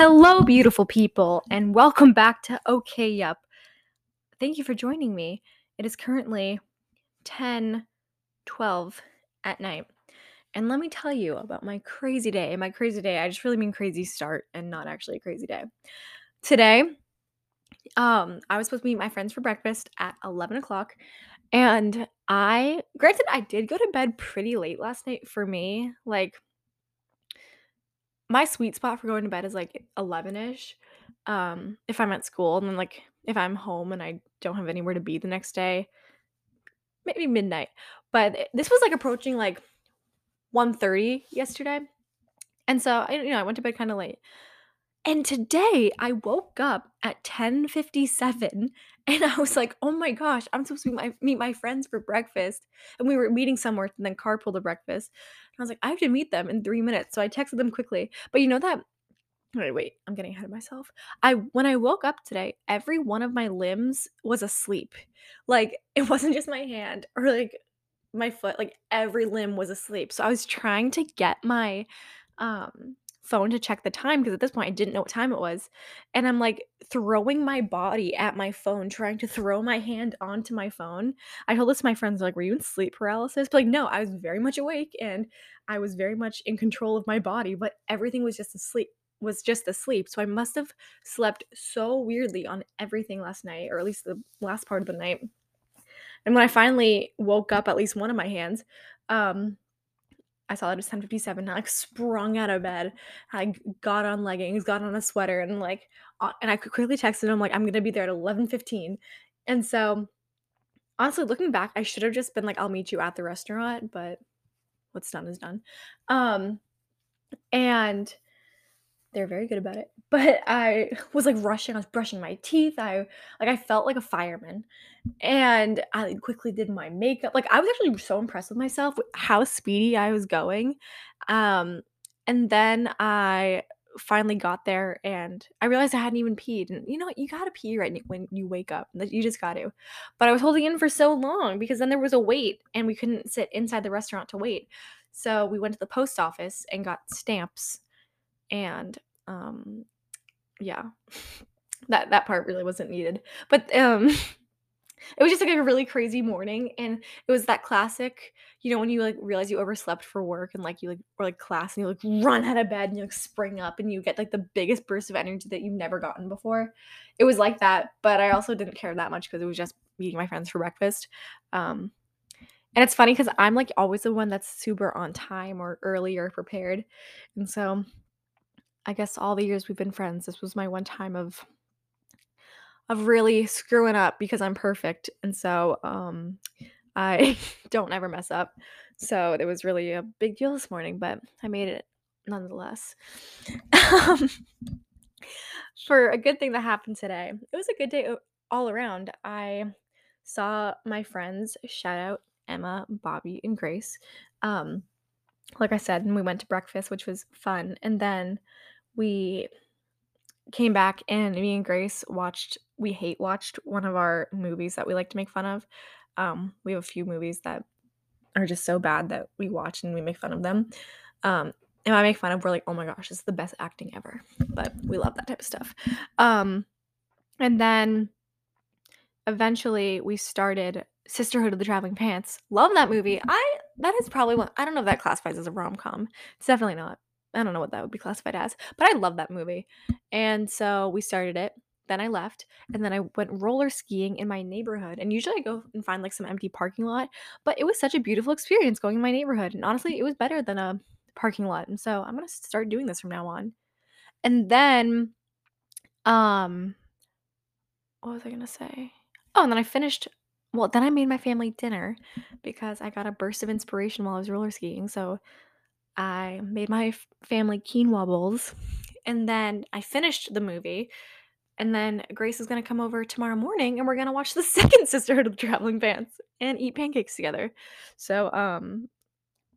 Hello, beautiful people, and welcome back to OK Yup. Thank you for joining me. It is currently 10 12 at night. And let me tell you about my crazy day. My crazy day, I just really mean crazy start and not actually a crazy day. Today, um, I was supposed to meet my friends for breakfast at 11 o'clock. And I, granted, I did go to bed pretty late last night for me. Like, my sweet spot for going to bed is like 11ish um if i'm at school and then like if i'm home and i don't have anywhere to be the next day maybe midnight. But this was like approaching like 1.30 yesterday and so I, you know i went to bed kind of late and today I woke up at 10:57 and I was like, "Oh my gosh, I'm supposed to meet my, meet my friends for breakfast." And we were meeting somewhere and then carpool to breakfast. And I was like, "I have to meet them in 3 minutes." So I texted them quickly. But you know that Wait, wait, I'm getting ahead of myself. I when I woke up today, every one of my limbs was asleep. Like it wasn't just my hand or like my foot, like every limb was asleep. So I was trying to get my um phone to check the time because at this point I didn't know what time it was. And I'm like throwing my body at my phone, trying to throw my hand onto my phone. I told this to my friends, like, were you in sleep paralysis? But like, no, I was very much awake and I was very much in control of my body, but everything was just asleep was just asleep. So I must have slept so weirdly on everything last night, or at least the last part of the night. And when I finally woke up, at least one of my hands, um, I saw that it was 10:57. I like sprung out of bed. I got on leggings, got on a sweater, and like, and I quickly texted him like, I'm gonna be there at 11:15. And so, honestly, looking back, I should have just been like, I'll meet you at the restaurant, but what's done is done. Um, and They're very good about it. But I was, like, rushing, I was brushing my teeth, I like, I felt like a fireman, and I quickly did my makeup like, I was actually so impressed with myself with how speedy I was going, um, and then I finally got there, and I realized I hadn't even peed, and, you know you gotta pee right when you wake up, you just got to, but I was holding in for so long because then there was a wait, and we couldn't sit inside the restaurant to wait, so we went to the post office and got stamps, and um, yeah, that that part really wasn't needed. But um, it was just like a really crazy morning, and it was that classic, you know, when you like realize you overslept for work and like you like or like class and you like run out of bed and you like spring up and you get like the biggest burst of energy that you've never gotten before. It was like that, but I also didn't care that much because it was just meeting my friends for breakfast. Um, and it's funny because I'm like always the one that's super on time or early or prepared. And so I guess all the years we've been friends, this was my one time of of really screwing up because I'm perfect. And so um I don't ever mess up. So it was really a big deal this morning, but I made it nonetheless. Um, for a good thing that happened today. It was a good day all around. I saw my friends, shout out Emma, Bobby, and Grace. Um, like I said, and we went to breakfast, which was fun. And then we came back and me and Grace watched we hate watched one of our movies that we like to make fun of. Um, we have a few movies that are just so bad that we watch and we make fun of them. Um, and I make fun of we're like, oh my gosh, this is the best acting ever. But we love that type of stuff. Um, and then eventually we started Sisterhood of the Traveling Pants. Love that movie. I that is probably one I don't know if that classifies as a rom-com. It's definitely not. I don't know what that would be classified as, but I love that movie. And so we started it. Then I left, and then I went roller skiing in my neighborhood. And usually I go and find like some empty parking lot, but it was such a beautiful experience going in my neighborhood. And honestly, it was better than a parking lot. And so I'm gonna start doing this from now on. And then, um, what was I gonna say? Oh, and then I finished well, then I made my family dinner because I got a burst of inspiration while I was roller skiing. So I made my family quinoa bowls, and then I finished the movie. And then Grace is gonna come over tomorrow morning, and we're gonna watch the second Sisterhood of the Traveling Pants and eat pancakes together. So, um,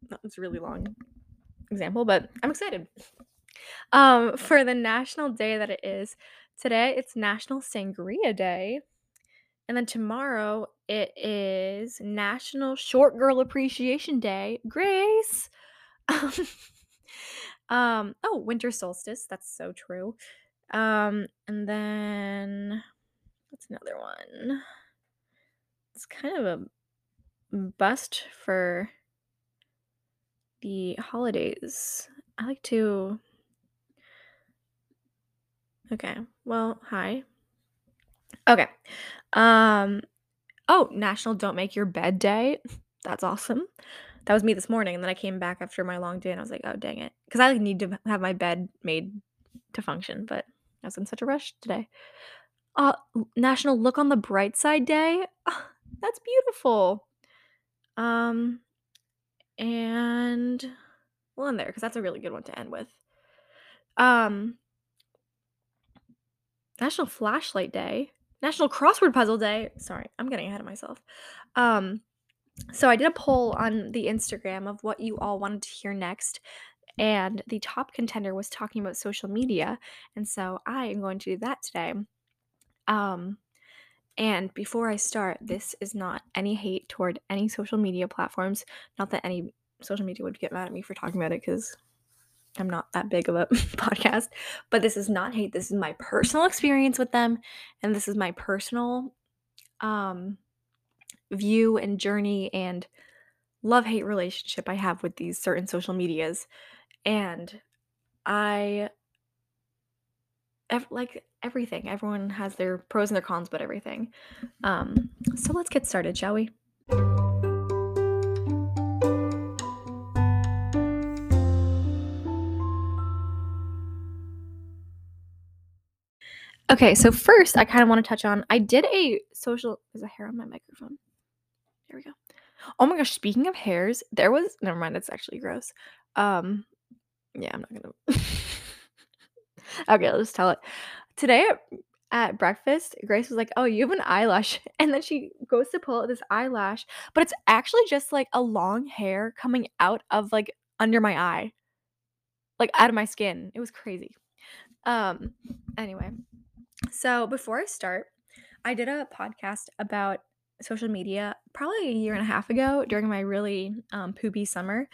that was a really long example, but I'm excited. Um, for the national day that it is today, it's National Sangria Day. And then tomorrow it is National Short Girl Appreciation Day. Grace. Um, oh, winter solstice. That's so true. Um, and then what's another one? It's kind of a bust for the holidays. I like to Okay. Well, hi. Okay. Um oh, National Don't Make Your Bed Day. That's awesome. That was me this morning and then I came back after my long day and I was like, "Oh, dang it." Cuz I like, need to have my bed made to function, but I was in such a rush today. Uh, National Look on the Bright Side Day. That's beautiful. Um and well in there cuz that's a really good one to end with. Um National Flashlight Day, National Crossword Puzzle Day. Sorry, I'm getting ahead of myself. Um, so I did a poll on the Instagram of what you all wanted to hear next, and the top contender was talking about social media, and so I am going to do that today. Um, and before I start, this is not any hate toward any social media platforms. Not that any social media would get mad at me for talking about it because I'm not that big of a podcast, but this is not hate. This is my personal experience with them, and this is my personal um, view and journey and love hate relationship I have with these certain social medias. And I ev- like everything. Everyone has their pros and their cons, but everything. Um, so let's get started, shall we? Okay, so first, I kind of want to touch on I did a social. There's a hair on my microphone. There we go. Oh my gosh, speaking of hairs, there was never mind, it's actually gross. Um, yeah, I'm not gonna. okay, I'll just tell it. Today at, breakfast, Grace was like, "Oh, you have an eyelash," and then she goes to pull out this eyelash, but it's actually just like a long hair coming out of like under my eye, like out of my skin. It was crazy. Um, anyway, so before I start, I did a podcast about social media probably a year and a half ago during my really um, poopy summer.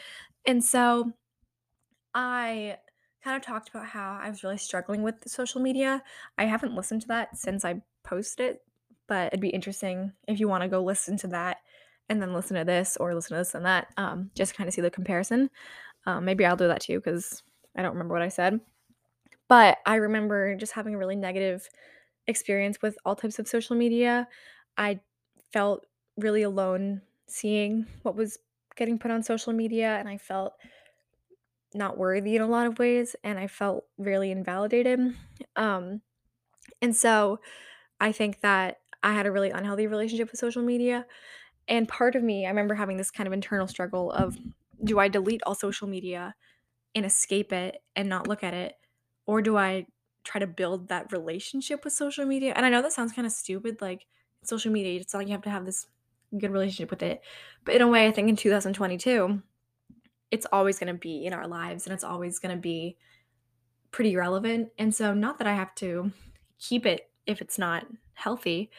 And so I kind of talked about how I was really struggling with social media. I haven't listened to that since I posted it, but it'd be interesting if you want to go listen to that and then listen to this or listen to this and that, um, just kind of see the comparison. Um, maybe I'll do that too because I don't remember what I said. But I remember just having a really negative experience with all types of social media. I felt really alone seeing what was getting put on social media, and I felt not worthy in a lot of ways, and I felt really invalidated. Um, and so I think that I had a really unhealthy relationship with social media. And part of me, I remember having this kind of internal struggle of do I delete all social media and escape it and not look at it? Or do I try to build that relationship with social media? And I know that sounds kind of stupid, like social media, it's not like you have to have this good relationship with it. But in a way, I think in 2022, it's always going to be in our lives and it's always going to be pretty relevant. And so, not that I have to keep it if it's not healthy,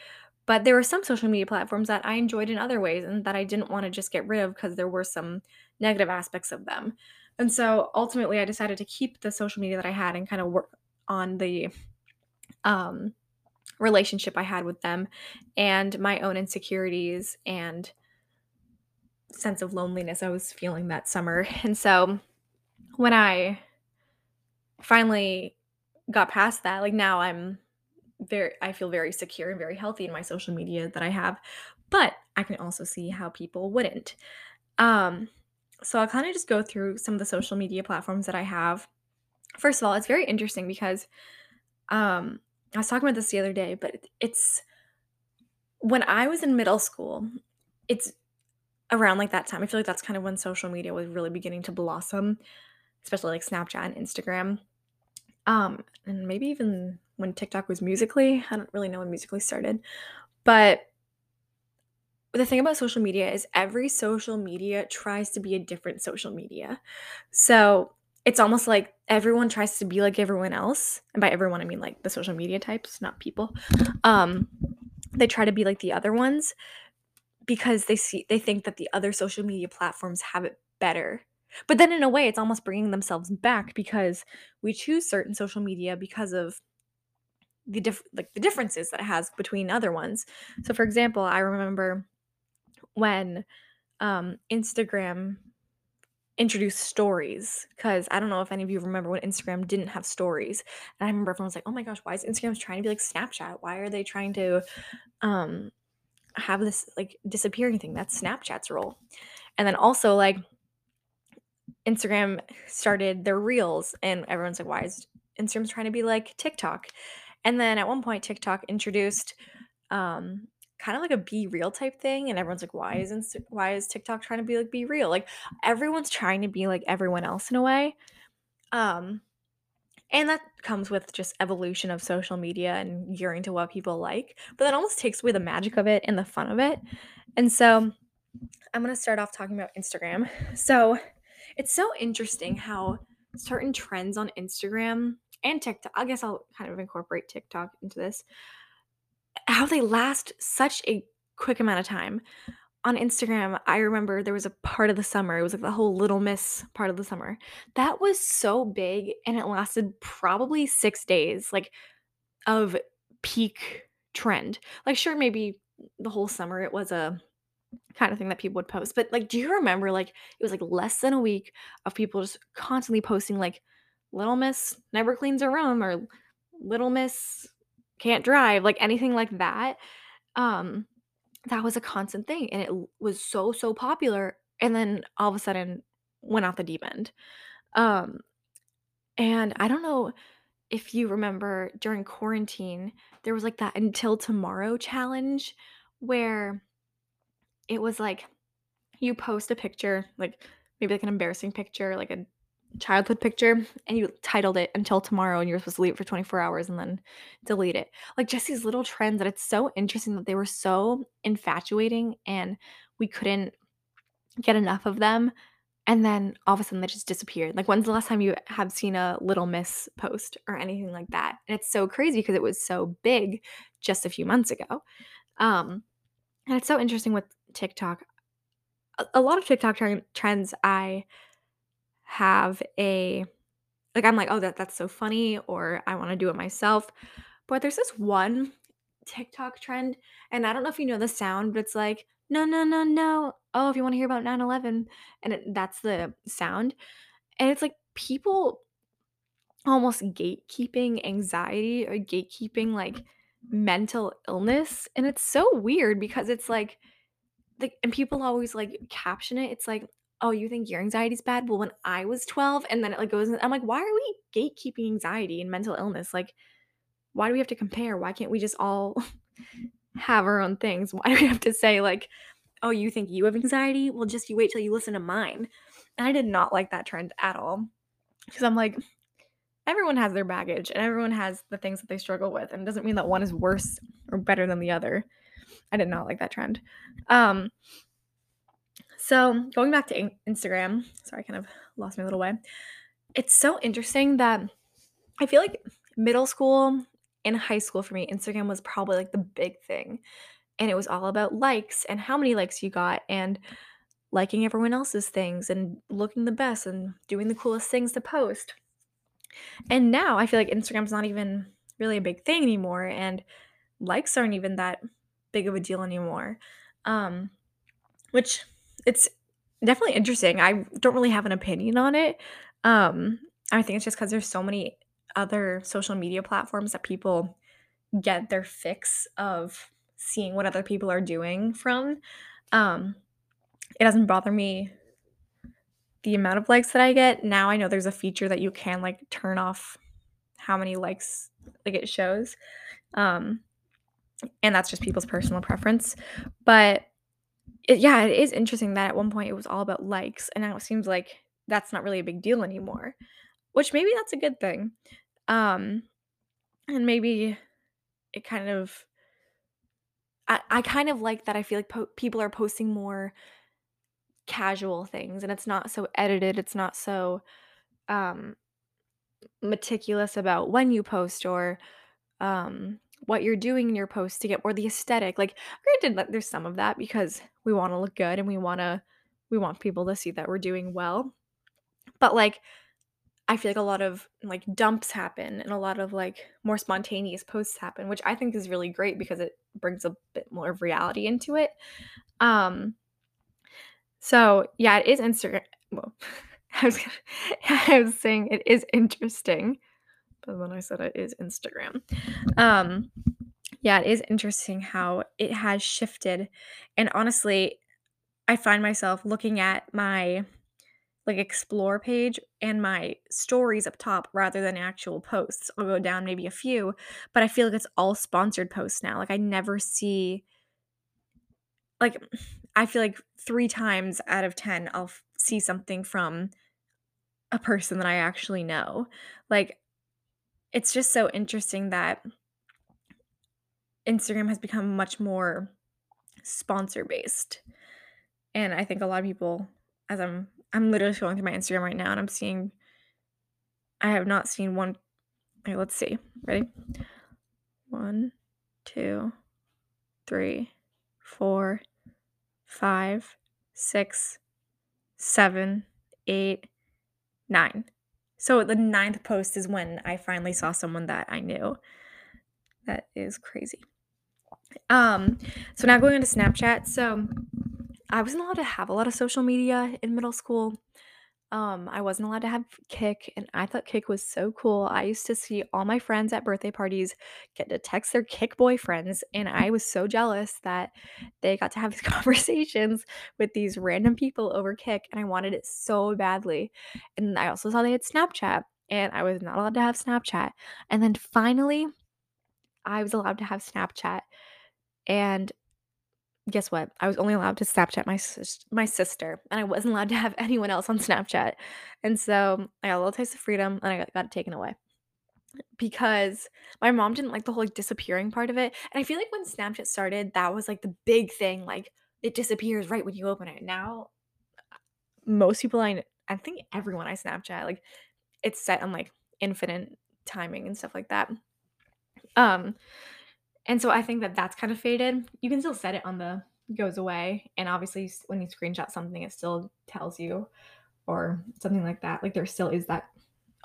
but there were some social media platforms that I enjoyed in other ways and that I didn't want to just get rid of because there were some negative aspects of them. And so ultimately I decided to keep the social media that I had and kind of work on the um relationship I had with them and my own insecurities and sense of loneliness I was feeling that summer. And so when I finally got past that, like now I'm very I feel very secure and very healthy in my social media that I have, but I can also see how people wouldn't. Um so I'll kind of just go through some of the social media platforms that I have. First of all, it's very interesting because um I was talking about this the other day, but it's when I was in middle school, it's around like that time. I feel like that's kind of when social media was really beginning to blossom, especially like Snapchat and Instagram. Um, and maybe even when TikTok was Musical.ly. I don't really know when Musical.ly started. But the thing about social media is every social media tries to be a different social media. So it's almost like everyone tries to be like everyone else. And by everyone, I mean like the social media types, not people. Um, they try to be like the other ones because they see they think that the other social media platforms have it better But then in a way, it's almost bringing themselves back because we choose certain social media because of the diff- like the differences that it has between other ones. So for example, I remember when um Instagram introduced stories because I don't know if any of you remember when Instagram didn't have stories. And I remember everyone was like, "Oh my gosh, why is Instagram trying to be like Snapchat? Why are they trying to um have this like disappearing thing? That's Snapchat's role." And then also like Instagram started their reels and everyone's like, "Why is Instagram's trying to be like TikTok?" And then at one point TikTok introduced um kind of like a be real type thing and everyone's like why is Insta- why is TikTok trying to be like BeReal? Like everyone's trying to be like everyone else in a way. Um and that comes with just evolution of social media and gearing to what people like. But that almost takes away the magic of it and the fun of it. And so I'm going to start off talking about Instagram. So it's so interesting how certain trends on Instagram and TikTok, I guess I'll kind of incorporate TikTok into this, how they last such a quick amount of time. On Instagram, I remember there was a part of the summer, it was like the whole Little Miss part of the summer. That was so big and it lasted probably 6 days, like, of peak trend. Like, sure, maybe the whole summer it was a kind of thing that people would post, but, like, do you remember, like, it was, like, less than a week of people just constantly posting, like, "Little Miss never cleans her room," or "Little Miss can't drive," like, anything like that? Um that was a constant thing, and it was so, so popular, and then all of a sudden went out the deep end. Um, and I don't know if you remember during quarantine, there was, like, that Until Tomorrow challenge where it was, like, you post a picture, like, maybe, like, an embarrassing picture, like a childhood picture, and you titled it "Until Tomorrow," and you're supposed to leave it for 24 hours and then delete it. Like, just these little trends that it's so interesting that they were so infatuating and we couldn't get enough of them, and then all of a sudden they just disappeared. Like, when's the last time you have seen a Little Miss post or anything like that? And it's so crazy because it was so big just a few months ago. Um, and it's so interesting with TikTok. A, a lot of TikTok tren- trends I have a like I'm like, "Oh, that that's so funny," or "I wanna do it myself." But there's this one TikTok trend, and I don't know if you know the sound, but it's like, "No, no, no, no. Oh, if you wanna hear about 9/11," and it that's the sound, and it's like people almost gatekeeping anxiety or gatekeeping, like, mental illness, and it's so weird because it's like like and people always, like, caption it, it's like, "Oh, you think your anxiety's bad? Well, when I was 12" and then it, like, goes I'm like, "Why are we gatekeeping anxiety and mental illness? Like, why do we have to compare? Why can't we just all have our own things? Why do we have to say, like, "Oh, you think you have anxiety? Well, just you wait till you listen to mine." And I did not like that trend at all because I'm like, everyone has their baggage and everyone has the things that they struggle with, and it doesn't mean that one is worse or better than the other. I did not like that trend. Um So, going back to Instagram, sorry, I kind of lost my little way. It's so interesting that I feel like middle school and high school for me, Instagram was probably like the big thing. And it was all about likes and how many likes you got and liking everyone else's things and looking the best and doing the coolest things to post. And now I feel like Instagram's not even really a big thing anymore and likes aren't even that big of a deal anymore. Um which it's definitely interesting. I don't really have an opinion on it. Um, I think it's just because there's so many other social media platforms that people get their fix of seeing what other people are doing from. Um, it doesn't bother me the amount of likes that I get. Now I know there's a feature that you can like turn off how many likes like it shows. Um, and that's just people's personal preference. But It yeah, it is interesting that at one point it was all about likes, and now it seems like that's not really a big deal anymore, which maybe that's a good thing. Um, and maybe it kind of I I kind of like that I feel like po people are posting more casual things, and it's not so edited, it's not so, um, meticulous about when you post or, um, what you're doing in your post to get more the aesthetic, like, granted, there's some of that because we wanna look good and we wanna we want people to see that we're doing well. But, like, I feel like a lot of, like, dumps happen and a lot of, like, more spontaneous posts happen, which I think is really great because it brings a bit more of reality into it. Um so, yeah, it is Instagram well, I was gonna I was saying it is interesting, then I said it is Instagram. Um, yeah, it is interesting how it has shifted, and honestly, I find myself looking at my, like, explore page and my stories up top rather than actual posts. I'll go down maybe a few, but I feel like it's all sponsored posts now, like, I never see like, I feel like 3 times out of 10, I'll f see something from a person that I actually know. Like, it's just so interesting that Instagram has become much more sponsor based. And I think a lot of people as I'm I'm literally scrolling through my Instagram right now and I'm seeing I have not seen one okay, let's see. Ready? One, two, three, four, five, six, seven, eight, nine. So the ninth post is when I finally saw someone that I knew. That is crazy. Um, so now going into Snapchat. So I wasn't allowed to have a lot of social media in middle school. Um, I wasn't allowed to have Kik, and I thought Kik was so cool. I used to see all my friends at birthday parties get to text their Kik boyfriends, and I was so jealous that they got to have these conversations with these random people over Kik, and I wanted it so badly. And I also saw they had Snapchat, and I was not allowed to have Snapchat. And then finally, I was allowed to have Snapchat, and guess what? I was only allowed to Snapchat my sis my sister, and I wasn't allowed to have anyone else on Snapchat. And so I got a little taste of freedom, and I got got it taken away because my mom didn't like the whole, like, disappearing part of it. And I feel like when Snapchat started, that was, like, the big thing, like, it disappears right when you open it. Now, most people I I think everyone I Snapchat, like, it's set on, like, infinite timing and stuff like that. Um, and so I think that that's kind of faded. You can still set it on the goes away, and obviously when you screenshot something, it still tells you or something like that. Like, there still is that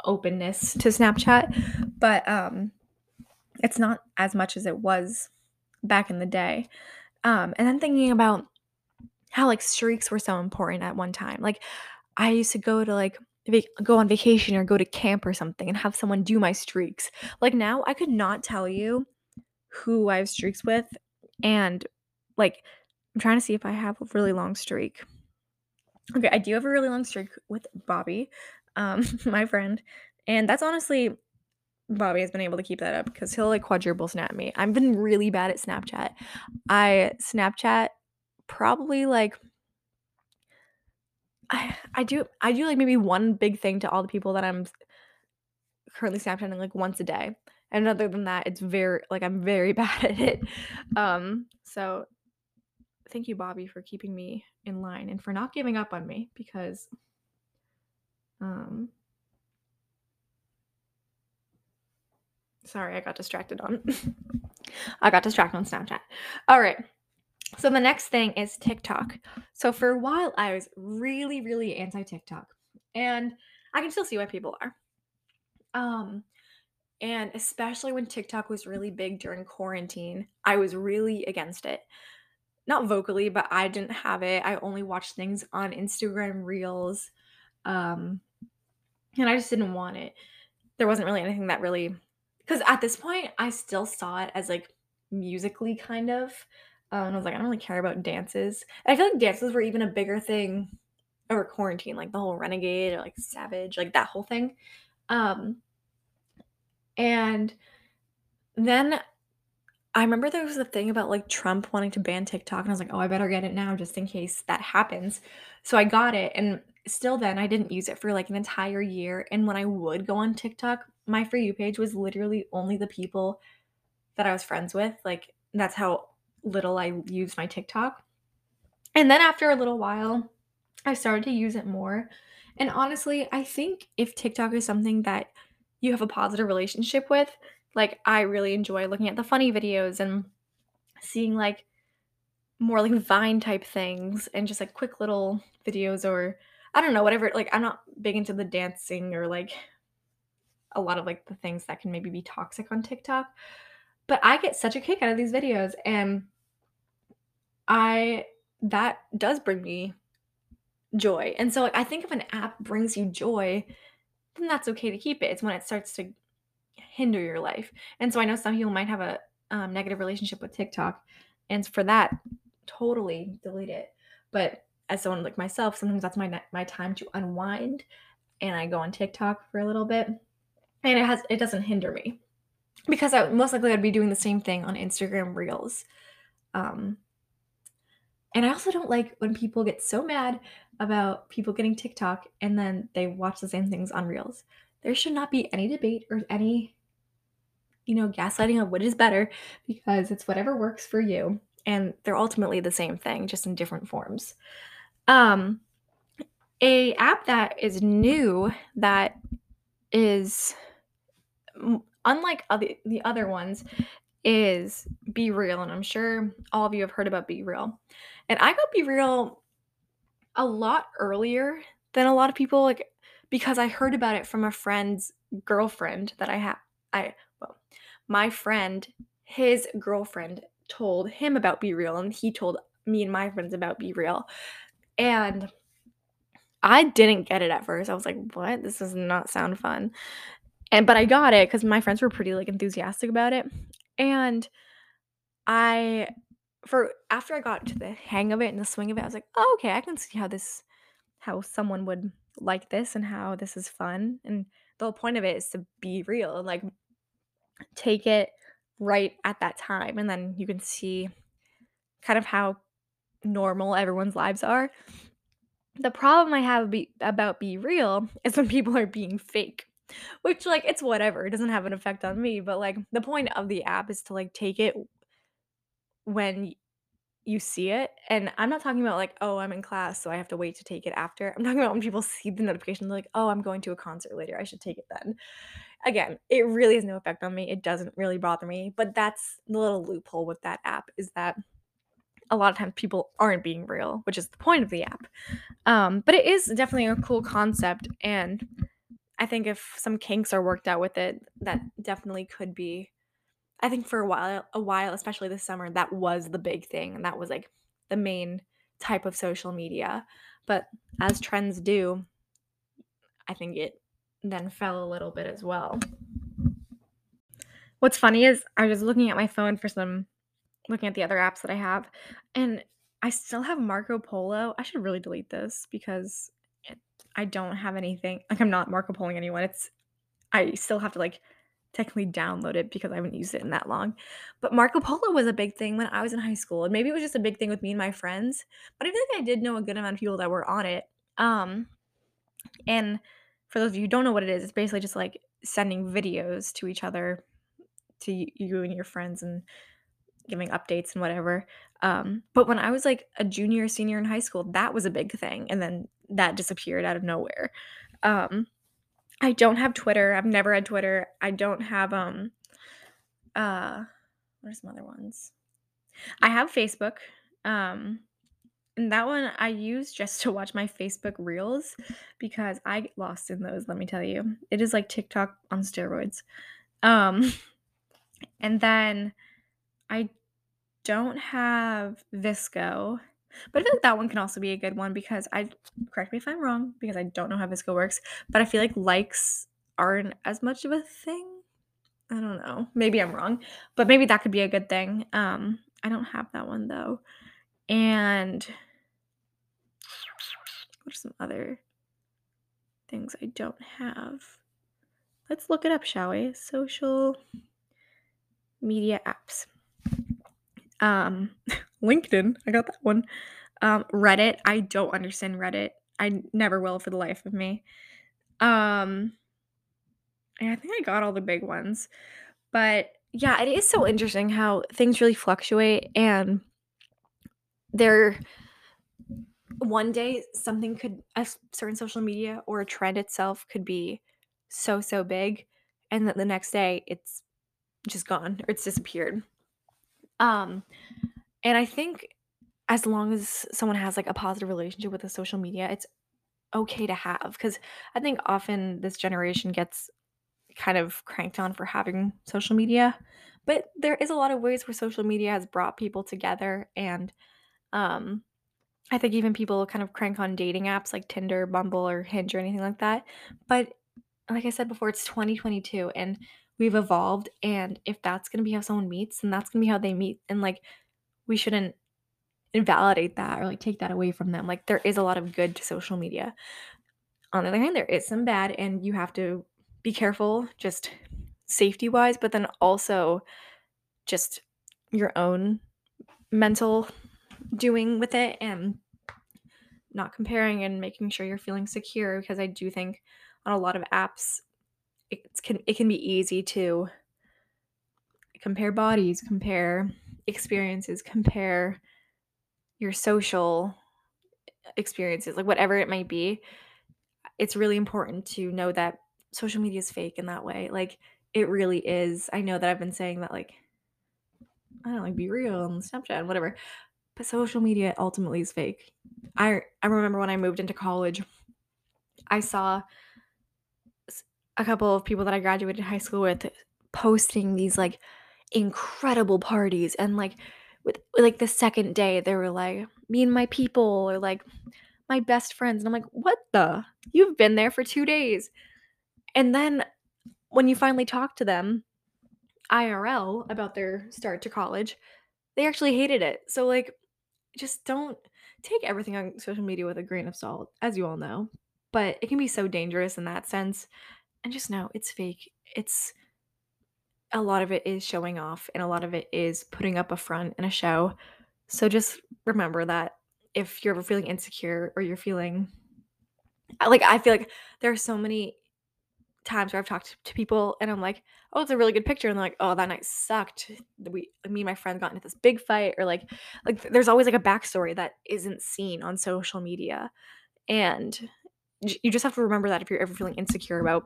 openness to Snapchat, but, um, it's not as much as it was back in the day. Um, and then thinking about how, like, streaks were so important at one time. Like, I used to go to, like, go on vacation or go to camp or something and have someone do my streaks. Like, now I could not tell you who I have streaks with, and, like, I'm trying to see if I have a really long streak. Okay, I do have a really long streak with Bobby, um, my friend, and that's honestly Bobby has been able to keep that up because he'll, like, quadruple snap me. I've been really bad at Snapchat. I Snapchat probably, like I I do I do, like, maybe one big thing to all the people that I'm currently Snapchatting, like, once a day. And other than that, it's very like, I'm very bad at it. Um, so thank you, Bobby, for keeping me in line and for not giving up on me because, um sorry, I got distracted on I got distracted on Snapchat. Alright. So the next thing is TikTok. So for a while, I was really, really anti TikTok, and I can still see why people are. Um, and especially when TikTok was really big during quarantine, I was really against it. Not vocally, but I didn't have it. I only watched things on Instagram Reels, um, and I just didn't want it. There wasn't really anything that really because at this point, I still saw it as like Musical.ly kind of. Um, and I was like, I don't really care about dances. And I feel like dances were even a bigger thing over quarantine, like the whole renegade or like savage, like that whole thing. Um, and then I remember there was a thing about like Trump wanting to ban TikTok, and I was like, oh, I better get it now just in case that happens. So I got it, and still then I didn't use it for like an entire year. And when I would go on TikTok, my For You page was literally only the people that I was friends with. Like, that's how little I used my TikTok. And then after a little while, I started to use it more. And honestly, I think if TikTok is something that you have a positive relationship with, like I really enjoy looking at the funny videos and seeing like more like Vine type things and just like quick little videos or I don't know, whatever like, I'm not big into the dancing or, like, a lot of, like, the things that can maybe be toxic on TikTok, but I get such a kick out of these videos, and I that does bring me joy, and so, like, I think if an app brings you joy, then that's okay to keep it. It's when it starts to hinder your life, and so I know some people might have a, um, negative relationship with TikTok, and for that, totally delete it, but as someone like myself, sometimes that's my my time to unwind, and I go on TikTok for a little bit, and it has it doesn't hinder me. Because I most likely I'd be doing the same thing on Instagram Reels, um and I also don't like when people get so mad about people getting TikTok and then they watch the same things on Reels. There should not be any debate or any, you know, gaslighting of what is better because it's whatever works for you, and they're ultimately the same thing, just in different forms. Um, a app that is new that is unlike other the other ones is BeReal, and I'm sure all of you have heard about BeReal. And I got BeReal a lot earlier than a lot of people, like, because I heard about it from a friend's girlfriend that I have. I well, my friend, his girlfriend told him about BeReal, and he told me and my friends about BeReal. and I didn't get it at first. I was like, "What? This does not sound fun." And but I got it because my friends were pretty, like, enthusiastic about it, and I for after I got to the hang of it and the swing of it, I was like, "Oh, okay, I can see how this how someone would like this and how this is fun," and the whole point of it is to be real and, like take it right at that time, and then you can see kind of how normal everyone's lives are. The problem I have be about BeReal is when people are being fake, which, like, it's whatever, it doesn't have an effect on me, but, like, the point of the app is to, like, take it when you see it, and I'm not talking about, like, "Oh, I'm in class, so I have to wait to take it after." I'm talking about when people see the notification, they're like, "Oh, I'm going to a concert later, I should take it then." Again, it really has no effect on me, it doesn't really bother me, but that's the little loophole with that app is that a lot of times people aren't being real, which is the point of the app. Um, but it is definitely a cool concept, and I think if some kinks are worked out with it, that definitely could be I think for a while a while, especially this summer, that was the big thing, and that was, like, the main type of social media, but as trends do I think it then fell a little bit as well. What's funny is I was looking at my phone for some looking at the other apps that I have, and I still have Marco Polo. I should really delete this because I don't have anything like, I'm not Marco Poloing anyone, it's I still have to, like, technically download it because I haven't used it in that long. But Marco Polo was a big thing when I was in high school, and maybe it was just a big thing with me and my friends, but I feel like I did know a good amount of people that were on it. Um, and for those of you who don't know what it is, it's basically just, like, sending videos to each other, to you and your friends and giving updates and whatever. Um, but when I was, like, a junior or senior in high school, that was a big thing, and then that disappeared out of nowhere. Um, I don't have Twitter, I've never had Twitter. I don't have, um, uh, what are some other ones? I have Facebook, um, and that one I use just to watch my Facebook Reels because I get lost in those, let me tell you. It is like TikTok on steroids. Um, and then I don't have VSCO, but I feel like that one can also be a good one because I correct me if I'm wrong, because I don't know how VSCO works, but I feel like likes aren't as much of a thing? I don't know, maybe I'm wrong, but maybe that could be a good thing. Um, I don't have that one though. And what are some other things I don't have? Let's look it up, shall we? Social media apps. Um, LinkedIn, I got that one. Um, Reddit, I don't understand Reddit. I never will for the life of me. Um and I think I got all the big ones. But, yeah, it is so interesting how things really fluctuate and there one day, something could a certain social media or a trend itself could be so, so big, and then the next day, it's just gone or it's disappeared. Um, and I think as long as someone has, like, a positive relationship with the social media, it's okay to have cuz I think often this generation gets kind of cranked on for having social media, but there is a lot of ways where social media has brought people together and um I think even people kind of crank on dating apps like Tinder, Bumble, or Hinge or anything like that. But like I said before, it's 2022 and we've evolved. And if that's going to be how someone meets, then that's going to be how they meet. And like, we shouldn't invalidate that or like take that away from them. Like, there is a lot of good to social media. On the other hand, there is some bad, and you have to be careful just safety wise, but then also just your own mental doing with it and not comparing and making sure you're feeling secure because I do think on a lot of apps it can it can be easy to compare bodies, compare experiences, compare your social experiences, like whatever it might be. It's really important to know that social media is fake in that way. Like it really is. I know that I've been saying that like I don't know, like be real on Snapchat and whatever. But social media ultimately is fake. I I remember when I moved into college, I saw a couple of people that I graduated high school with posting these like incredible parties and like with like the second day they were like me and my people or like my best friends and I'm like what the? You've been there for 2 days. And then when you finally talk to them IRL about their start to college they actually hated it. So like just don't take everything on social media with a grain of salt as you all know but it can be so dangerous in that sense. And just know it's fake. It's a lot of it is showing off and a lot of it is putting up a front and a show. So just remember that if you're ever feeling insecure or you're feeling like I feel like there are so many times where I've talked to people and I'm like, "Oh, it's a really good picture," and they're like, "Oh, that night sucked. We, me and my friend got into this big fight," or like, like there's always like a backstory that isn't seen on social media, and you just have to remember that if you're ever feeling insecure about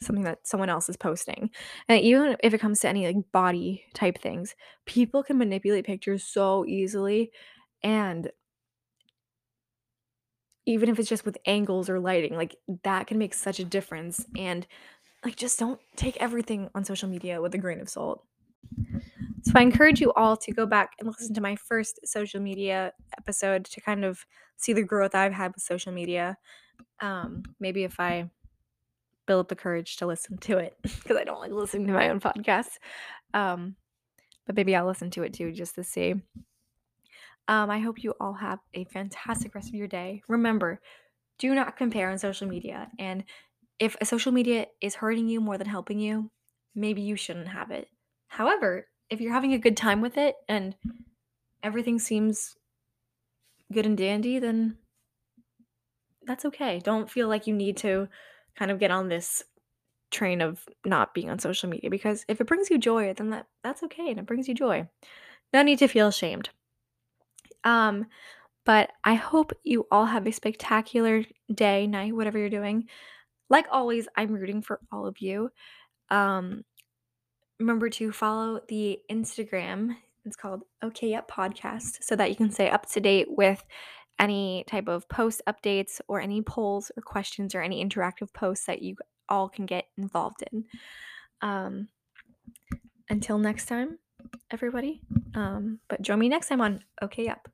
something that someone else is posting. And even if it comes to any like body type things, people can manipulate pictures so easily and even if it's just with angles or lighting, like that can make such a difference and like just don't take everything on social media with a grain of salt. So I encourage you all to go back and listen to my first social media episode to kind of see the growth I've had with social media. Um, maybe if I build up the courage to listen to it because I don't like listening to my own podcast. Um, but maybe I'll listen to it too just to see. Um, I hope you all have a fantastic rest of your day. Remember, do not compare on social media. And if social media is hurting you more than helping you, maybe you shouldn't have it. However, if you're having a good time with it and everything seems good and dandy, then that's okay. Don't feel like you need to kind of get on this train of not being on social media because if it brings you joy, then that that's okay and it brings you joy. No need to feel ashamed. Um, but I hope you all have a spectacular day, night, whatever you're doing. Like always, I'm rooting for all of you. Um, remember to follow the Instagram. It's called Okay Up Podcast so that you can stay up to date with any type of post updates or any polls or questions or any interactive posts that you all can get involved in. Um, until next time, everybody. Um, but join me next time on OK Up.